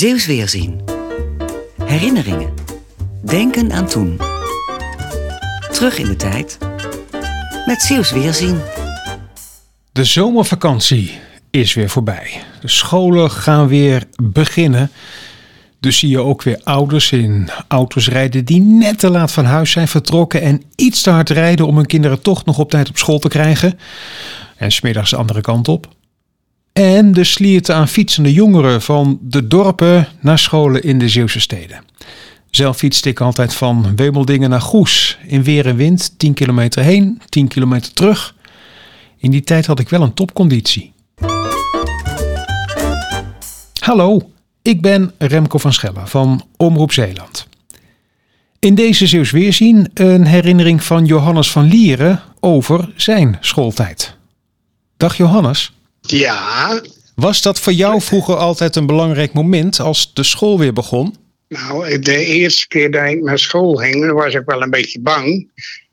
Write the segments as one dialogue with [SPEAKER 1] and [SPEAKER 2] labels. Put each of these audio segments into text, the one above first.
[SPEAKER 1] Zeeuws Weerzien. Herinneringen. Denken aan toen. Terug in de tijd. Met Zeeuws Weerzien.
[SPEAKER 2] De zomervakantie is weer voorbij. De scholen gaan weer beginnen. Dus zie je ook weer ouders in auto's rijden die net te laat van huis zijn vertrokken en iets te hard rijden om hun kinderen toch nog op tijd op school te krijgen. En smiddags de andere kant op. En de slierten aan fietsende jongeren van de dorpen naar scholen in de Zeeuwse steden. Zelf fietste ik altijd van Wemeldingen naar Goes. In weer en wind, 10 kilometer heen, 10 kilometer terug. In die tijd had ik wel een topconditie. Hallo, ik ben Remco van Schellen van Omroep Zeeland. In deze Zeeuws Weerzien een herinnering van Johannes van Lieren over zijn schooltijd. Dag Johannes.
[SPEAKER 3] Ja,
[SPEAKER 2] Was dat voor jou vroeger altijd een belangrijk moment als de school weer begon?
[SPEAKER 3] nou, de eerste keer dat ik naar school ging, was ik wel een beetje bang.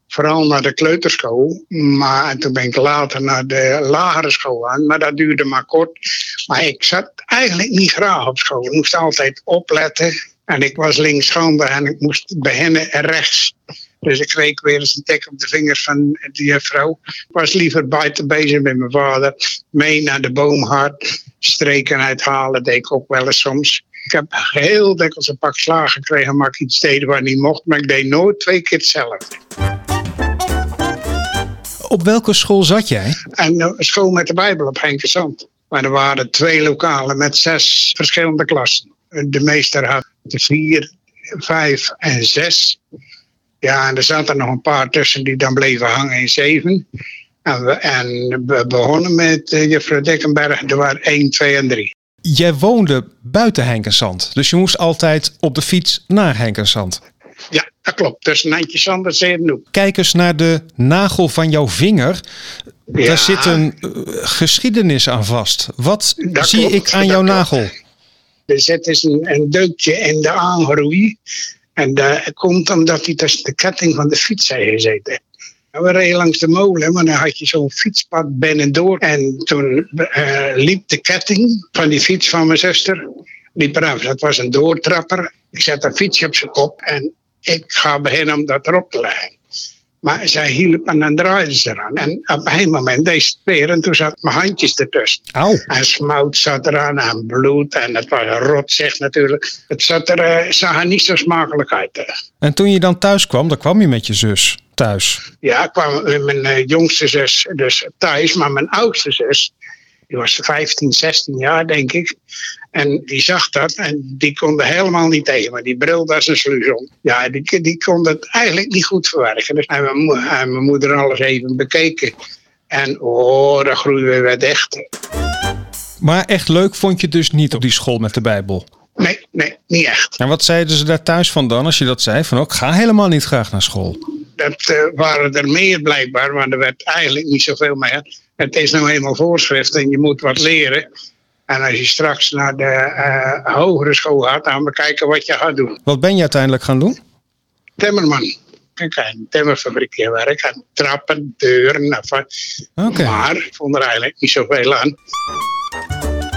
[SPEAKER 3] Vooral naar de kleuterschool. Maar toen ben ik later naar de lagere school aan. Maar dat duurde maar kort. Maar ik zat eigenlijk niet graag op school. Ik moest altijd opletten. En ik was linkshandig en ik moest beginnen rechts. Dus ik kreeg weer eens een tik op de vingers van die juffrouw. Ik was liever buiten bezig met mijn vader. Mee naar de boomhard. Streken uithalen deed ik ook wel eens soms. Ik heb heel dikwijls een pak slagen gekregen, maar ik iets deed waar niet mocht. Maar ik deed nooit twee keer hetzelfde.
[SPEAKER 2] Op welke school zat jij?
[SPEAKER 3] En eh, school met de Bijbel op Henk Maar er waren twee lokalen met zes verschillende klassen. De meester had de vier, vijf en zes. Ja, en er zaten nog een paar tussen die dan bleven hangen in zeven. En we, en we begonnen met uh, juffrouw Dekkenberg. Er waren één, twee en drie.
[SPEAKER 2] Jij woonde buiten Henkensand, dus je moest altijd op de fiets naar Henkensand.
[SPEAKER 3] Ja, dat klopt. Tussen Nantje Sander en Zeerenhoek.
[SPEAKER 2] Kijk eens naar de nagel van jouw vinger.
[SPEAKER 3] Ja.
[SPEAKER 2] Daar zit een eh, geschiedenis aan vast. Wat
[SPEAKER 3] Dat
[SPEAKER 2] zie
[SPEAKER 3] klopt,
[SPEAKER 2] ik aan jouw
[SPEAKER 3] klopt.
[SPEAKER 2] nagel?
[SPEAKER 3] Er zit dus een, een deukje in de aangroei. En dat komt omdat hij tussen de ketting van de fiets heeft gezeten. En we reden langs de molen, maar dan had je zo'n fietspad binnendoor. En toen eh, liep de ketting van die fiets van mijn zuster liep eraf. Dat was een doortrapper. Ik zet een fietsje op zijn kop en ik ga beginnen om dat erop te leggen. Maar zij hielp en dan draaide ze eraan. En op een moment deed ze en toen zat mijn handjes ertussen.
[SPEAKER 2] Auw.
[SPEAKER 3] En smout zat eraan en bloed. En het was rot zeg natuurlijk. Het zat er, eh, zag er niet zo smakelijk uit.
[SPEAKER 2] En toen je dan thuis kwam, dan kwam je met je zus thuis.
[SPEAKER 3] Ja, ik kwam met mijn eh, jongste zus dus thuis. Maar mijn oudste zus, die was 15, 16 jaar denk ik. En die zag dat en die kon er helemaal niet tegen. Maar die bril was een sluis om. Ja, die, die kon het eigenlijk niet goed verwerken. Dus en mijn, en mijn moeder alles even bekeken. En oh, dat groeide weer wat echt.
[SPEAKER 2] Maar echt leuk vond je dus niet op die school met de Bijbel.
[SPEAKER 3] Nee, nee, niet echt.
[SPEAKER 2] En wat zeiden ze daar thuis van dan als je dat zei? Van ook, ga helemaal niet graag naar school.
[SPEAKER 3] Dat eh, waren er meer blijkbaar, maar er werd eigenlijk niet zoveel meer. Het is nou eenmaal voorschrift en je moet wat leren. En als je straks naar de eh, hogere school gaat, dan gaan we kijken wat je gaat doen.
[SPEAKER 2] Wat ben je uiteindelijk gaan doen?
[SPEAKER 3] Timmerman. Ik in een timmerfabriekje werken. En trappen, deuren. Enfin.
[SPEAKER 2] Oké.
[SPEAKER 3] Maar ik vond er eigenlijk niet zoveel aan.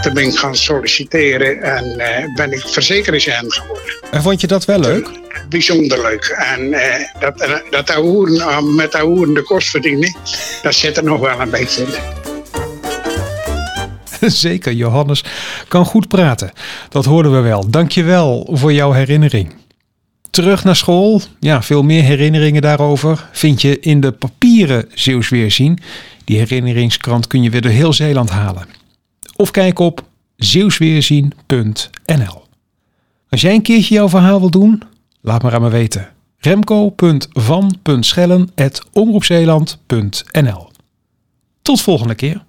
[SPEAKER 3] Toen ben ik gaan solliciteren en eh, ben ik verzekeringsagent geworden.
[SPEAKER 2] En vond je dat wel leuk?
[SPEAKER 3] bijzonder leuk. En eh, dat, dat ahoeren, eh, met ahoeren de kost verdienen, dat zit er nog wel een beetje in.
[SPEAKER 2] Zeker, Johannes kan goed praten. Dat hoorden we wel. Dankjewel voor jouw herinnering. Terug naar school. Ja, veel meer herinneringen daarover vind je in de papieren Zeeuws Weerzien. Die herinneringskrant kun je weer door heel Zeeland halen. Of kijk op zeeuwsweerzien.nl Als jij een keertje jouw verhaal wil doen, laat maar aan me weten. remco.van.schellen.omroepzeeland.nl Tot volgende keer.